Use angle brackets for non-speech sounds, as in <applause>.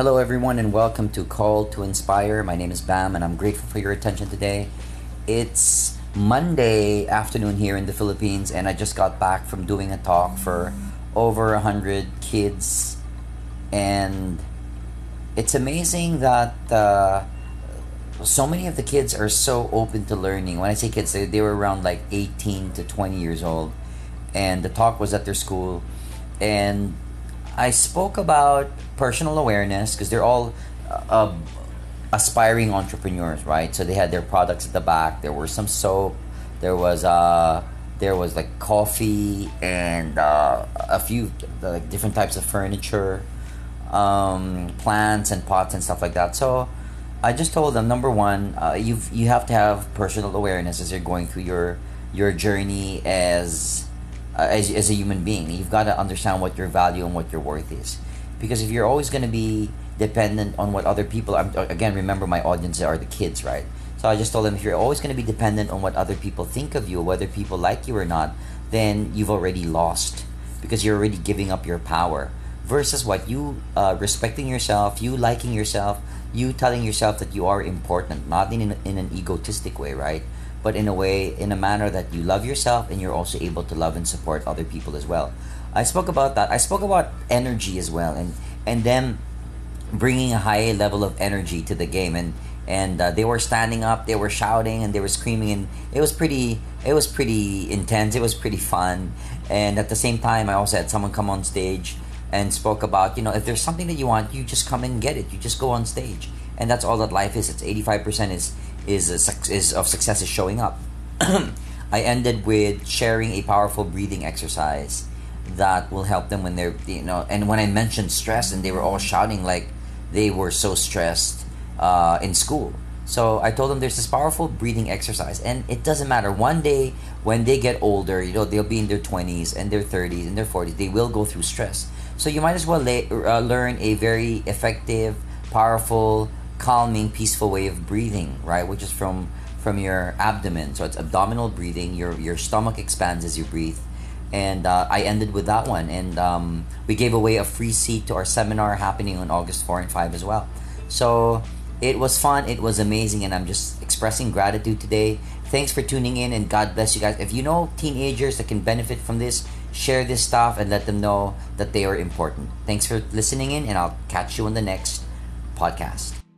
Hello, everyone, and welcome to Call to Inspire. My name is Bam, and I'm grateful for your attention today. It's Monday afternoon here in the Philippines, and I just got back from doing a talk for over 100 kids. And it's amazing that uh, so many of the kids are so open to learning. When I say kids, they, they were around like 18 to 20 years old. And the talk was at their school. And I spoke about personal awareness because they're all uh, aspiring entrepreneurs, right? So they had their products at the back. There were some soap. There was uh, there was like coffee and uh, a few like different types of furniture, um, plants and pots and stuff like that. So I just told them number one, uh, you you have to have personal awareness as you're going through your your journey as uh, as, as a human being. You've got to understand what your value and what your worth is. Because if you're always going to be dependent on what other people, I'm, again, remember my audience are the kids, right? So I just told them if you're always going to be dependent on what other people think of you, whether people like you or not, then you've already lost because you're already giving up your power. Versus what you uh, respecting yourself, you liking yourself, you telling yourself that you are important, not in, in an egotistic way, right? But in a way, in a manner that you love yourself and you're also able to love and support other people as well. I spoke about that. I spoke about energy as well, and and them bringing a high level of energy to the game, and and uh, they were standing up, they were shouting, and they were screaming, and it was pretty. It was pretty intense. It was pretty fun, and at the same time, I also had someone come on stage and spoke about you know if there's something that you want, you just come and get it. You just go on stage, and that's all that life is. It's eighty five percent is is a, is of success is showing up. <clears throat> I ended with sharing a powerful breathing exercise that will help them when they're you know and when I mentioned stress and they were all shouting like they were so stressed uh, in school. So I told them there's this powerful breathing exercise, and it doesn't matter. One day when they get older, you know, they'll be in their 20s and their 30s and their 40s. They will go through stress. So you might as well lay, uh, learn a very effective, powerful calming, peaceful way of breathing, right? Which is from from your abdomen. So it's abdominal breathing. Your your stomach expands as you breathe. And uh, I ended with that one. And um, we gave away a free seat to our seminar happening on August 4 and 5 as well. So it was fun. It was amazing. And I'm just expressing gratitude today. Thanks for tuning in and God bless you guys. If you know teenagers that can benefit from this, share this stuff and let them know that they are important. Thanks for listening in, and I'll catch you on the next podcast.